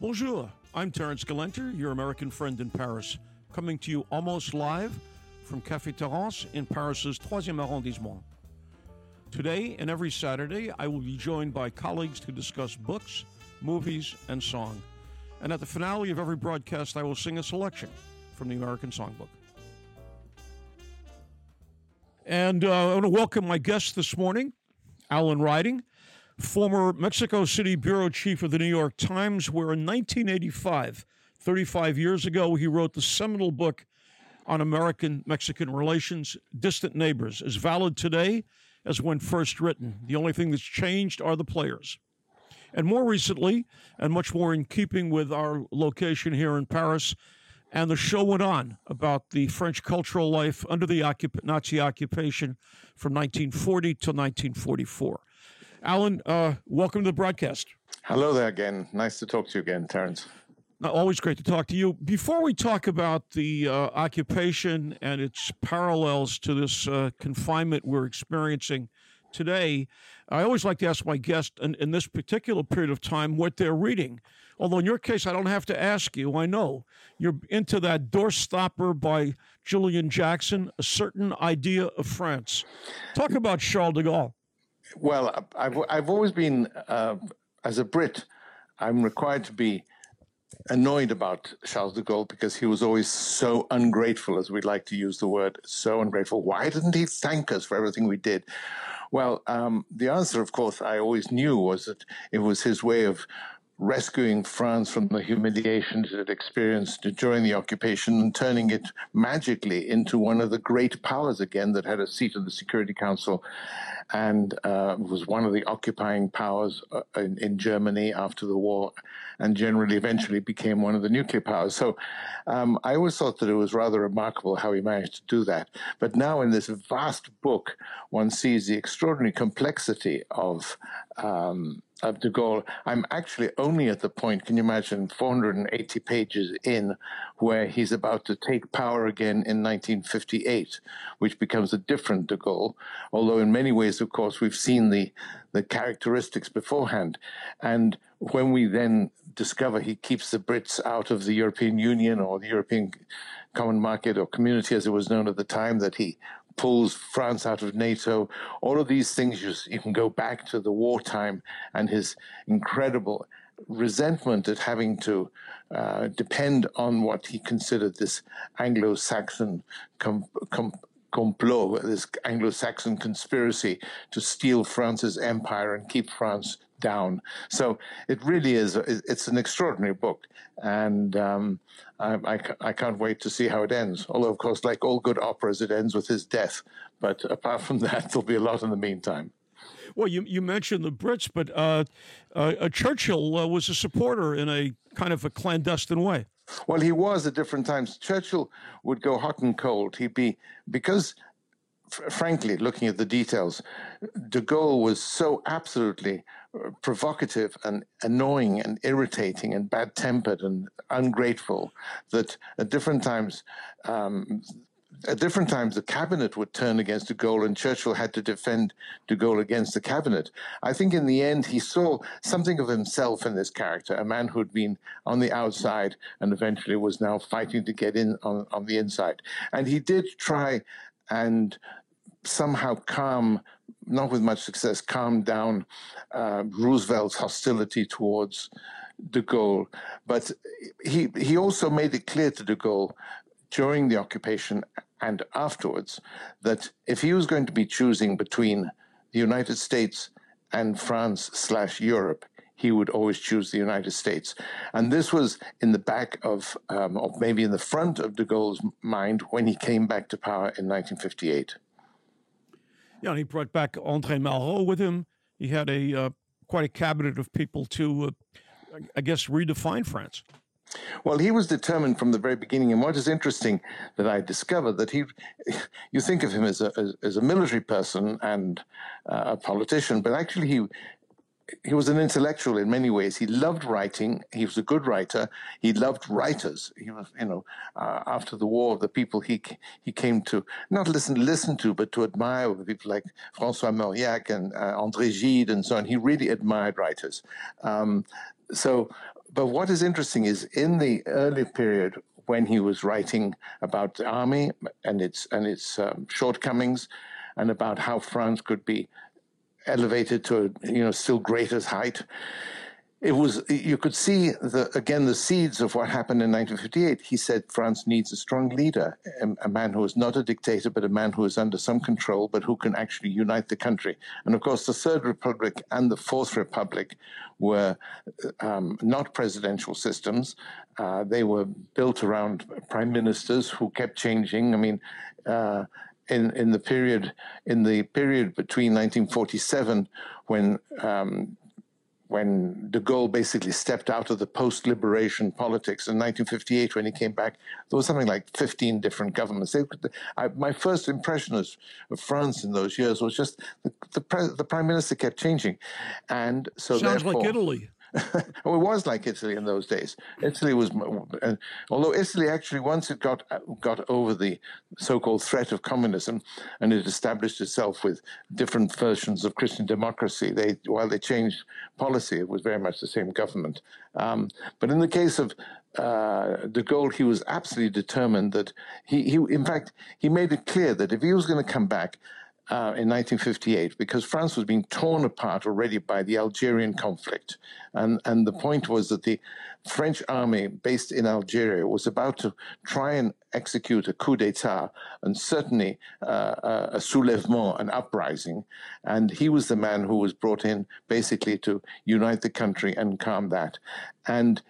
Bonjour, I'm Terrance Gelenter, your American friend in Paris, coming to you almost live from Café Terrance in Paris's Troisième arrondissement. Today and every Saturday, I will be joined by colleagues to discuss books, movies, and song. And at the finale of every broadcast, I will sing a selection from the American Songbook. And uh, I want to welcome my guest this morning, Alan Riding former Mexico City bureau chief of the New York Times, where in 1985, 35 years ago, he wrote the seminal book on American Mexican relations, Distant Neighbors, as valid today as when first written. Mm-hmm. The only thing that's changed are the players. And more recently, and much more in keeping with our location here in Paris, and the show went on about the French cultural life under the occup- Nazi occupation from 1940 to 1944. Alan, uh, welcome to the broadcast. Hello there again. Nice to talk to you again, Terrance. Always great to talk to you. Before we talk about the uh, occupation and its parallels to this uh, confinement we're experiencing today, I always like to ask my guest in, in, this particular period of time what they're reading. Although in your case, I don't have to ask you. I know you're into that Doorstopper by Julian Jackson, A Certain Idea of France. Talk about Charles de Gaulle. Well, I've I've always been uh, as a Brit, I'm required to be annoyed about Charles de Gaulle because he was always so ungrateful, as we like to use the word, so ungrateful. Why didn't he thank us for everything we did? Well, um, the answer, of course, I always knew was that it was his way of rescuing France from the humiliations it had experienced during the occupation and turning it magically into one of the great powers again that had a seat in the Security Council and uh, was one of the occupying powers uh, in, in, Germany after the war, and generally eventually became one of the nuclear powers. So um, I always thought that it was rather remarkable how he managed to do that. But now in this vast book, one sees the extraordinary complexity of um, of de Gaulle. I'm actually only at the point, can you imagine, 480 pages in, where he's about to take power again in 1958, which becomes a different de Gaulle. Although in many ways, of course, we've seen the the characteristics beforehand, and when we then discover he keeps the Brits out of the European Union or the European Common Market or Community, as it was known at the time, that he pulls France out of NATO. All of these things, you, you can go back to the wartime and his incredible resentment at having to uh, depend on what he considered this Anglo-Saxon com- com- complot, this Anglo-Saxon conspiracy to steal France's empire and keep France down. So it really is, it's an extraordinary book. And um, I, I, I, can't wait to see how it ends. Although, of course, like all good operas, it ends with his death. But apart from that, there'll be a lot in the meantime. Well, you, you mentioned the Brits, but uh, uh, Churchill uh, was a supporter in a kind of a clandestine way. Well, he was at different times. Churchill would go hot and cold. He'd be, because frankly, looking at the details, de Gaulle was so absolutely uh, provocative and annoying and irritating and bad tempered and ungrateful that at different times, um, at different times, the cabinet would turn against de Gaulle, and Churchill had to defend de Gaulle against the cabinet. I think in the end, he saw something of himself in this character, a man who'd been on the outside and eventually was now fighting to get in on, on the inside. And he did try and somehow calm, not with much success, calmed down uh, Roosevelt's hostility towards de Gaulle. But he, he also made it clear to de Gaulle during the occupation and afterwards that if he was going to be choosing between the United States and France slash Europe, he would always choose the United States. And this was in the back of, um, or maybe in the front of de Gaulle's mind when he came back to power in 1958. Yeah, and he brought back Andre Malraux with him. He had a uh, quite a cabinet of people to, uh, I guess, redefine France. Well, he was determined from the very beginning. And what is interesting that I discovered that he, you think of him as a, as, as a military person and uh, a politician, but actually he, he was an intellectual in many ways. He loved writing. He was a good writer. He loved writers. He was, you know, uh, after the war, the people he he came to not listen listen to, but to admire were people like François Mauriac and uh, André Gide and so on. He really admired writers. Um, so, but what is interesting is in the early period when he was writing about the army and its and its um, shortcomings, and about how France could be elevated to a you know still greater height. It was you could see the again the seeds of what happened in 1958. He said France needs a strong leader, a, a, man who is not a dictator, but a man who is under some control, but who can actually unite the country. And of course, the Third Republic and the Fourth Republic were um, not presidential systems. Uh, they were built around prime ministers who kept changing. I mean. Uh, in, in the period in the period between 1947 when um, when de Gaulle basically stepped out of the post-liberation politics in 1958 when he came back. There was something like 15 different governments. They, I, my first impression of, of, France in those years was just the, the, the prime minister kept changing. And so sounds like Italy it was like Italy in those days. Italy was, uh, although Italy actually once it got got over the so-called threat of communism, and it established itself with different versions of Christian democracy. They while they changed policy, it was very much the same government. Um, but in the case of uh, de Gaulle, he was absolutely determined that he, he, in fact, he made it clear that if he was going to come back, uh, in 1958 because France was being torn apart already by the Algerian conflict. And, and the point was that the French army based in Algeria was about to try and execute a coup d'etat and certainly uh, a soulèvement, an uprising. And he was the man who was brought in basically to unite the country and calm that. And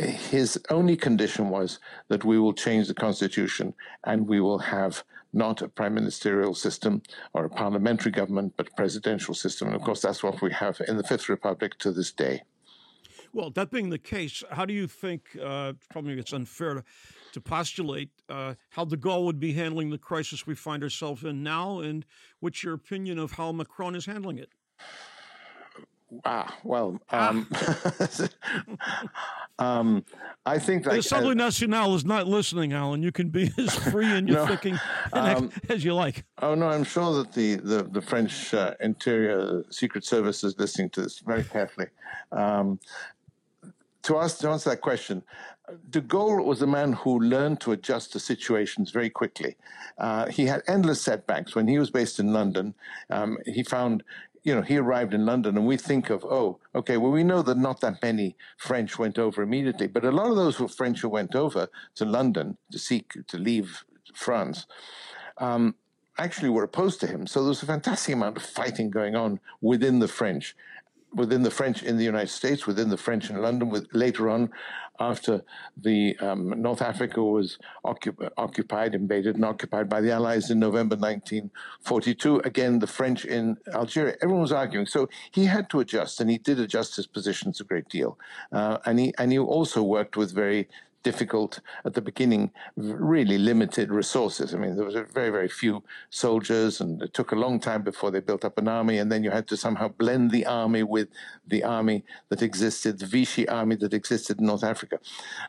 his only condition was that we will change the constitution and we will have not a prime ministerial system or a parliamentary government, but a presidential system. And of course, that's what we have in the Fifth Republic to this day. Well, that being the case, how do you think, uh, probably it's unfair to, to postulate uh, how de Gaulle would be handling the crisis we find ourselves in now, and what's your opinion of how Macron is handling it? Ah, well, um, um, I think the Assembly uh, Nationale is not listening, Alan. You can be as free in your no, thinking um, as you like. Oh no, I'm sure that the the, the French uh, Interior Secret Service is listening to this very carefully. Um, to, ask, to answer that question, de Gaulle was a man who learned to adjust to situations very quickly. Uh, he had endless setbacks. When he was based in London, um, he found you know, he arrived in London and we think of, oh, okay, well, we know that not that many French went over immediately, but a lot of those were French who went over to London to seek to leave France um, actually were opposed to him. So there was a fantastic amount of fighting going on within the French within the French in the United States, within the French in London, with later on, after the um, North Africa was occup- occupied, invaded, and occupied by the Allies in November 1942. Again, the French in Algeria. Everyone was arguing, so he had to adjust, and he did adjust his positions a great deal. Uh, and he and he also worked with very difficult at the beginning, really limited resources. I mean, there was very, very few soldiers, and it took a long time before they built up an army. And then you had to somehow blend the army with the army that existed, the Vichy army that existed in North Africa.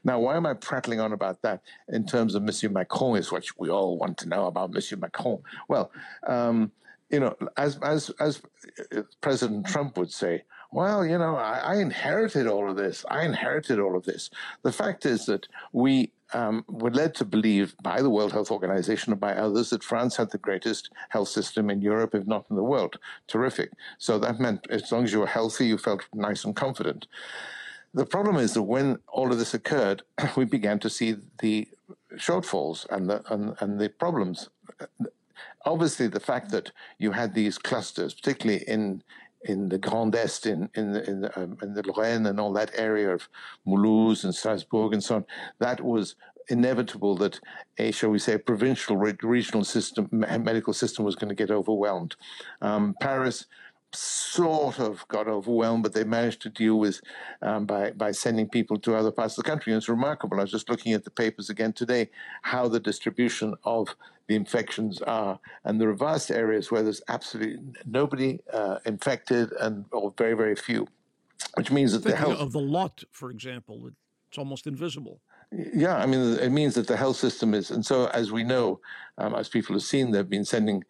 Now, why am I prattling on about that in terms of Monsieur Macron? Is what we all want to know about Monsieur Macron. Well, um, you know, as as as President Trump would say, well, you know, I, I, inherited all of this. I inherited all of this. The fact is that we um, were led to believe by the World Health Organization and by others that France had the greatest health system in Europe, if not in the world. Terrific. So that meant as long as you were healthy, you felt nice and confident. The problem is that when all of this occurred, we began to see the shortfalls and the and, and the problems obviously the fact that you had these clusters, particularly in in the Grand Est, in in the, in the, um, in the Lorraine and all that area of Mulhouse and Strasbourg and so on, that was inevitable that a shall we say provincial regional system medical system was going to get overwhelmed. Um, Paris sort of got overwhelmed, but they managed to deal with um, by by sending people to other parts of the country. And it's remarkable. I was just looking at the papers again today how the distribution of the infections are, and there are vast areas where there's absolutely nobody uh, infected, and or very very few. which means that the health of the lot, for example, it's almost invisible. Yeah, I mean, it means that the health system is, and so as we know, um, as people have seen, they've been sending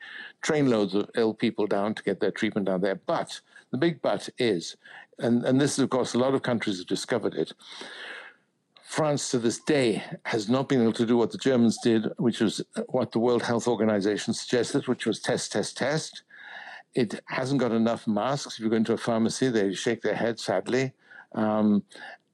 trainloads of ill people down to get their treatment down there. But the big but is, and, and this is, of course, a lot of countries have discovered it. France to this day has not been able to do what the Germans did, which was what the World Health Organization suggested, which was test, test, test. It hasn't got enough masks. If you go into a pharmacy, they shake their head sadly. Um,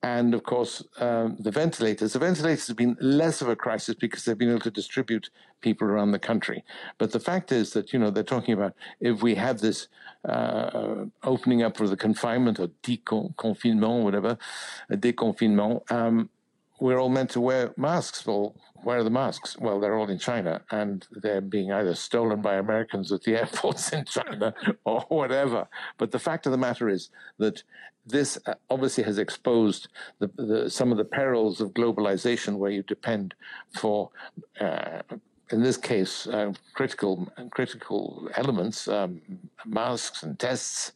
and of course, um, the ventilators. The ventilators have been less of a crisis because they've been able to distribute people around the country. But the fact is that, you know, they're talking about if we have this uh, opening up for the confinement or deconfinement, whatever, déconfinement, um, we're all meant to wear masks. Well, where are the masks? Well, they're all in China, and they're being either stolen by Americans at the airports in China or whatever. But the fact of the matter is that this uh, obviously has exposed the, the, some of the perils of globalization, where you depend for. Uh, in this case, uh, critical critical elements, um, masks and tests,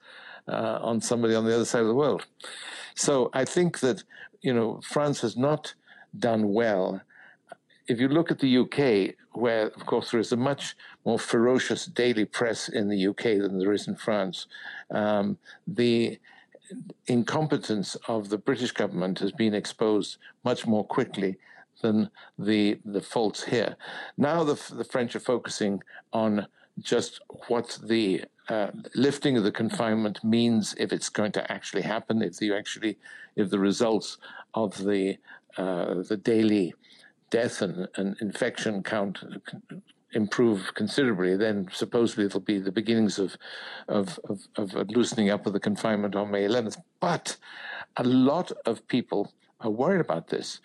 uh, on somebody on the other side of the world. So I think that you know France has not done well. If you look at the UK, where of course there is a much more ferocious daily press in the UK than there is in France, um, the incompetence of the British government has been exposed much more quickly than the the faults here. Now the the French are focusing on just what the uh, lifting of the confinement means if it's going to actually happen, if the actually, if the results of the uh, the daily death and, and infection count improve considerably, then supposedly it'll be the beginnings of, of, of, of loosening up of the confinement on May 11th. But a lot of people are worried about this.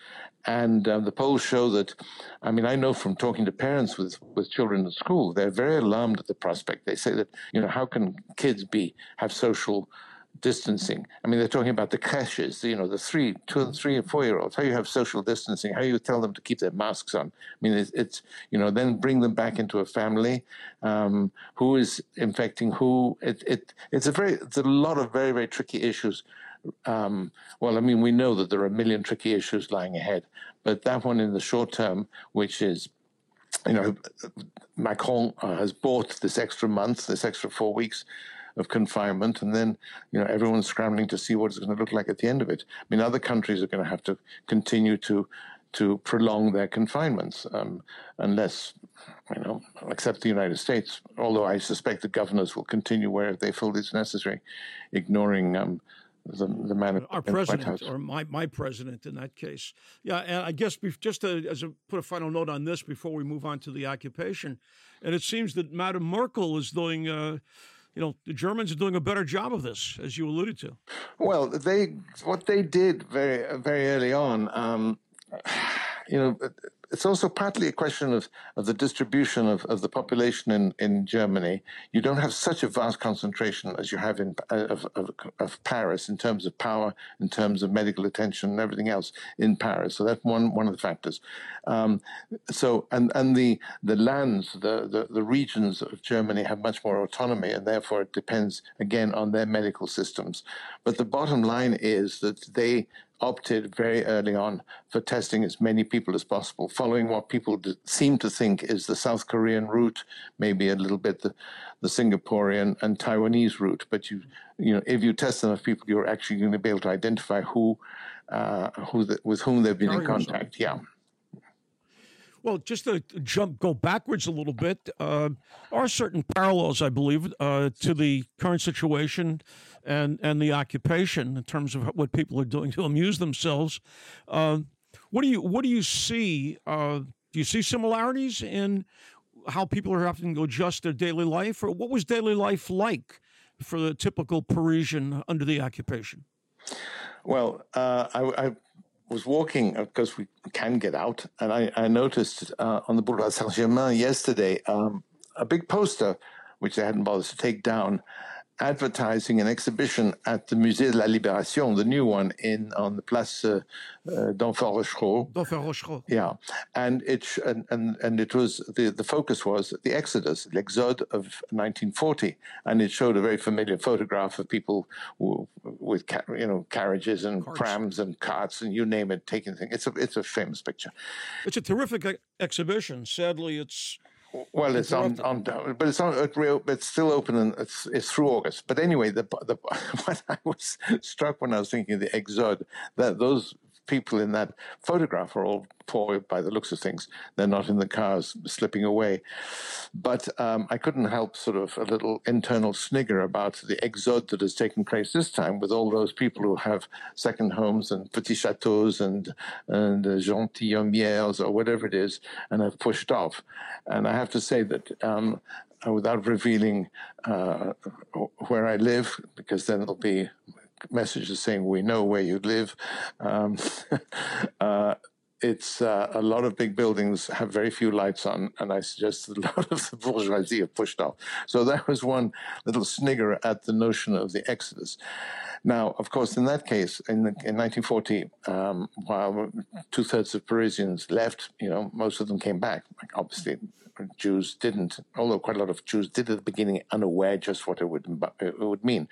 And um, the polls show that, I mean, I know from talking to parents with, with children in school, they're very alarmed at the prospect. They say that, you know, how can kids be, have social distancing? I mean, they're talking about the creches, you know, the three, two and three and four year olds, how you have social distancing, how you tell them to keep their masks on. I mean, it's, it's you know, then bring them back into a family, um, who is infecting who. It, it, it's a very, it's a lot of very, very tricky issues um, well, I mean, we know that there are a million tricky issues lying ahead, but that one in the short term, which is, you know, Macron uh, has bought this extra month, this extra four weeks of confinement, and then you know everyone's scrambling to see what it's going to look like at the end of it. I mean, other countries are going to have to continue to to prolong their confinements um, unless you know, except the United States. Although I suspect the governors will continue where they feel it's necessary, ignoring um, the, the man our president or my, my president in that case. Yeah and i guess just to, as a put a final note on this before we move on to the occupation and it seems that madam merkel is doing uh, you know the germans are doing a better job of this as you alluded to. Well they what they did very very early on um, you know it's also partly a question of, of the distribution of, of the population in, in Germany. You don't have such a vast concentration as you have in of, of, of, Paris in terms of power, in terms of medical attention, and everything else in Paris. So that's one one of the factors. Um, so and and the the lands, the, the the regions of Germany have much more autonomy, and therefore it depends again on their medical systems. But the bottom line is that they opted very early on for testing as many people as possible, following what people seem to think is the South Korean route, maybe a little bit the, the Singaporean and Taiwanese route. But you, you know, if you test enough people, you're actually going to be able to identify who, uh, who the, with whom they've been in contact. Yeah. Well, just to jump, go backwards a little bit, uh, are certain parallels, I believe, uh, to the current situation and and the occupation in terms of what people are doing to amuse themselves. Uh, what do you what do you see? Uh, do you see similarities in how people are having to adjust their daily life, or what was daily life like for the typical Parisian under the occupation? Well, uh, I, I was walking because we can get out, and I, I noticed uh, on the Boulevard Saint Germain yesterday um, a big poster which they hadn't bothered to take down, advertising an exhibition at the Musée de la Libération, the new one in on the Place uh, uh, Denfert-Rochereau. Rochereau. Yeah, and it and, and and it was the the focus was the Exodus, l'Exode of 1940, and it showed a very familiar photograph of people who, with you know carriages and Carts. prams and carts and you name it, taking things. It's a it's a famous picture. It's a terrific exhibition. Sadly, it's well, it's on, on, but it's on. Uh, it's still open, and it's it's through August. But anyway, the the when I was struck when I was thinking of the Exode, that those people in that photograph are all poor by the looks of things. They're not in the cars slipping away. But um, I couldn't help sort of a little internal snigger about the exode that has taken place this time with all those people who have second homes and petits chateaux and, and uh, gentilhommières or whatever it is and have pushed off. And I have to say that um, without revealing uh, where I live, because then it'll be messages saying we know where you live. Um, uh, it's uh, a lot of big buildings have very few lights on, and I suggest that a lot of the bourgeoisie have pushed off. So that was one little snigger at the notion of the exodus. Now, of course, in that case, in, the, in 1940, um, while two thirds of Parisians left, you know, most of them came back. Obviously, Jews didn't, although quite a lot of Jews did at the beginning, unaware just what it would it would mean.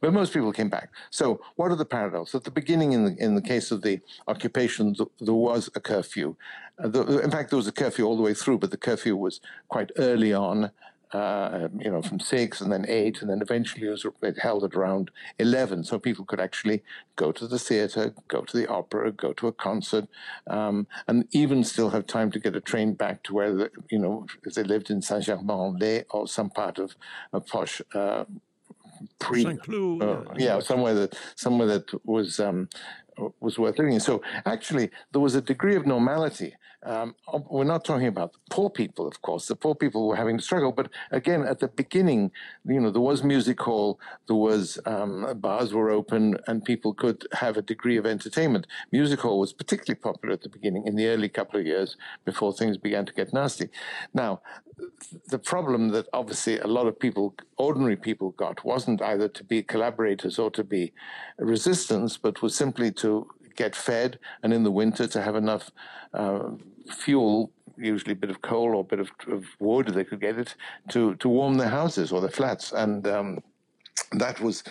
But most people came back. So, what are the parallels? At the beginning, in the in the case of the occupation, there was a curfew. Uh, the, in fact, there was a curfew all the way through, but the curfew was quite early on uh, you know, from six and then eight, and then eventually it, was, it held at around 11. So people could actually go to the theater, go to the opera, go to a concert, um, and even still have time to get a train back to where, the, you know, if they lived in Saint Germain en or some part of a posh. Uh, pre, Cloud, uh, yeah, somewhere that somewhere that was um, was worth living. So actually, there was a degree of normality. Um, we're not talking about the poor people, of course. The poor people were having to struggle, but again, at the beginning, you know, there was music hall, there was um, bars were open, and people could have a degree of entertainment. Music hall was particularly popular at the beginning, in the early couple of years before things began to get nasty. Now, the problem that obviously a lot of people, ordinary people, got wasn't either to be collaborators or to be resistance, but was simply to get fed and in the winter to have enough uh, fuel usually a bit of coal or a bit of, of, wood, they could get it to, to warm their houses or their flats. And um, that was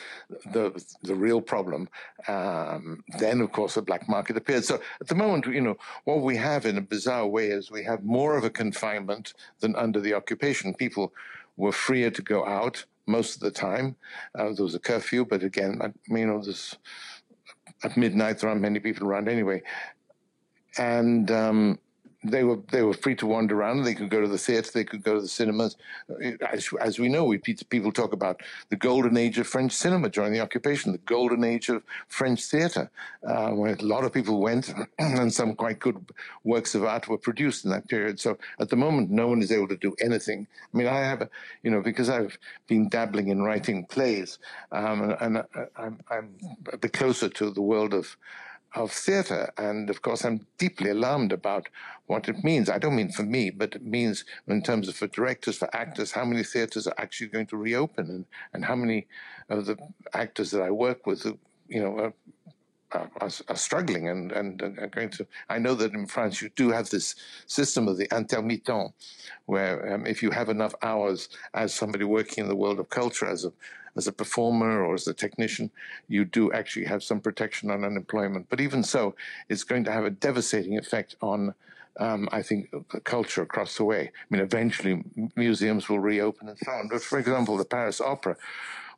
the the real problem. Um, then, of course, the black market appeared. So at the moment, you know, what we have in a bizarre way is we have more of a confinement than under the occupation. People were freer to go out most of the time. Uh, there was a curfew, but again, I, you know, this at midnight there aren't many people around anyway, and um, they were they were free to wander around. They could go to the theatre. They could go to the cinemas. As, as we know, we people talk about the golden age of French cinema during the occupation, the golden age of French theatre, uh, where a lot of people went, and some quite good works of art were produced in that period. So at the moment, no one is able to do anything. I mean, I have, you know, because I've been dabbling in writing plays, um, and, and I'm, I'm a bit closer to the world of of theatre. And of course, I'm deeply alarmed about what it means. I don't mean for me, but it means in terms of for directors, for actors, how many theatres are actually going to reopen and, and how many of the actors that I work with, you know, are, are, are, struggling and, and, are going to. I know that in France you do have this system of the intermittent, where um, if you have enough hours as somebody working in the world of culture, as a as a performer or as a technician, you do actually have some protection on unemployment. But even so, it's going to have a devastating effect on. Um, I think culture across the way. I mean, eventually museums will reopen and so on. But for example, the Paris Opera,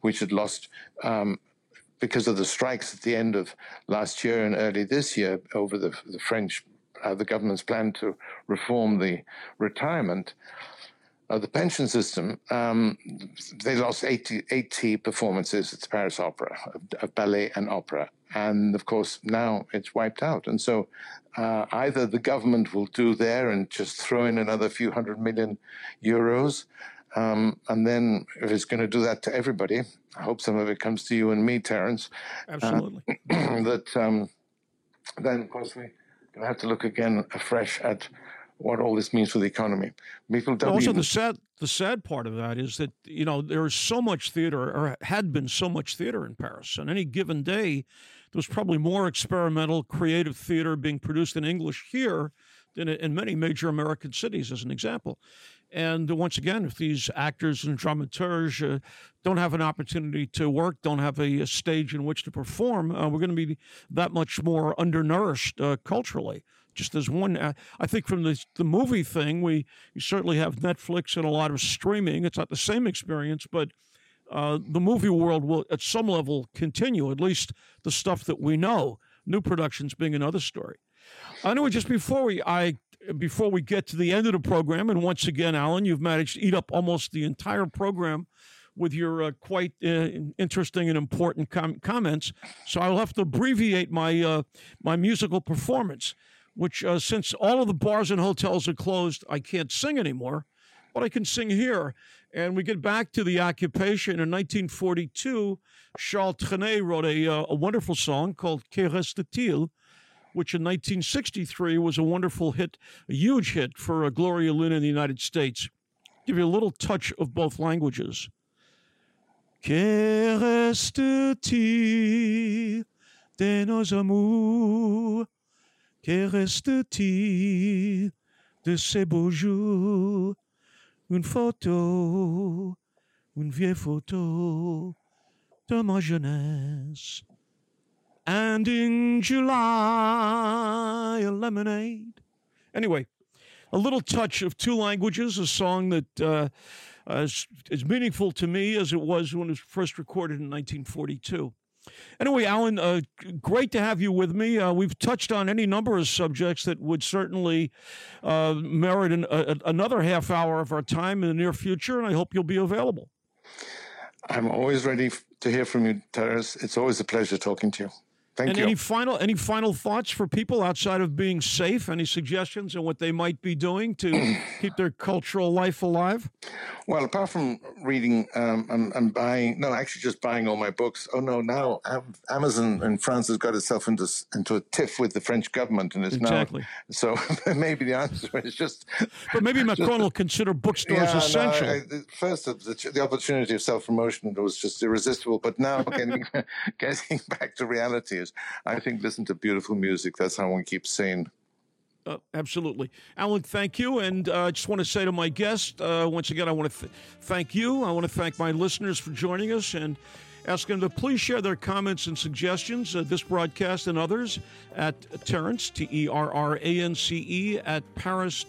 which had lost um, because of the strikes at the end of last year and early this year over the, the French, uh, the government's plan to reform the retirement, of the pension system, um, they lost 80, 80, performances at the Paris Opera of, of, ballet and opera. And of course, now it's wiped out. And so uh, either the government will do there and just throw in another few hundred million euros. Um, and then if it's going to do that to everybody, I hope some of it comes to you and me, Terrance. Absolutely. Uh, that um, then, of course, we're going to have to look again afresh at what all this means for the economy. Don't also, the sad the sad part of that is that you know there is so much theater, or had been so much theater in Paris. On any given day, there was probably more experimental, creative theater being produced in English here than in many major American cities, as an example. And once again, if these actors and dramaturgs uh, don't have an opportunity to work, don't have a, a stage in which to perform, uh, we're going to be that much more undernourished uh, culturally. Just as one, uh, I think from the the movie thing, we certainly have Netflix and a lot of streaming. It's not the same experience, but uh, the movie world will, at some level, continue. At least the stuff that we know. New productions being another story. Anyway, just before we I before we get to the end of the program, and once again, Alan, you've managed to eat up almost the entire program with your uh, quite uh, interesting and important com- comments. So I'll have to abbreviate my uh, my musical performance, which uh, since all of the bars and hotels are closed, I can't sing anymore, but I can sing here. And we get back to the occupation in 1942. Charles Trenet wrote a, uh, a wonderful song called Que reste-t-il? which in 1963 was a wonderful hit, a huge hit for uh, Gloria Lynne in the United States. Give you a little touch of both languages. Que reste-t-il de nos amours? Que reste-t-il de ces beaux jours? Une photo, une vieille photo de ma jeunesse. And in July, a lemonade. Anyway, a little touch of two languages, a song that uh, is, as meaningful to me as it was when it was first recorded in 1942. Anyway, Alan, uh, great to have you with me. Uh, we've touched on any number of subjects that would certainly uh, merit an, a, another half hour of our time in the near future, and I hope you'll be available. I'm always ready to hear from you, Terrance. It's always a pleasure talking to you. Thank and you. any final any final thoughts for people outside of being safe? Any suggestions on what they might be doing to keep their cultural life alive? Well, apart from reading um, and, and, buying, no, actually just buying all my books. Oh no, now Amazon in France has got itself into into a tiff with the French government, and it's exactly. now so maybe the answer is just. But maybe Macron just, will consider bookstores yeah, essential. No, I, first, the, the opportunity of self promotion was just irresistible, but now getting getting back to reality is, I think listen to beautiful music. That's how one keeps sane. Uh, absolutely. Alan, thank you. And uh, I just want to say to my guest, uh, once again, I want to th- thank you. I want to thank my listeners for joining us and ask them to please share their comments and suggestions, uh, this broadcast and others, at Terrance, T E R R A N C E, at paris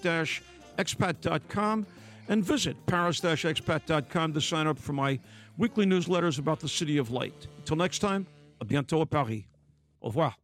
expat.com and visit paris expat.com to sign up for my weekly newsletters about the City of Light. Until next time, à bientôt à Paris. Au revoir.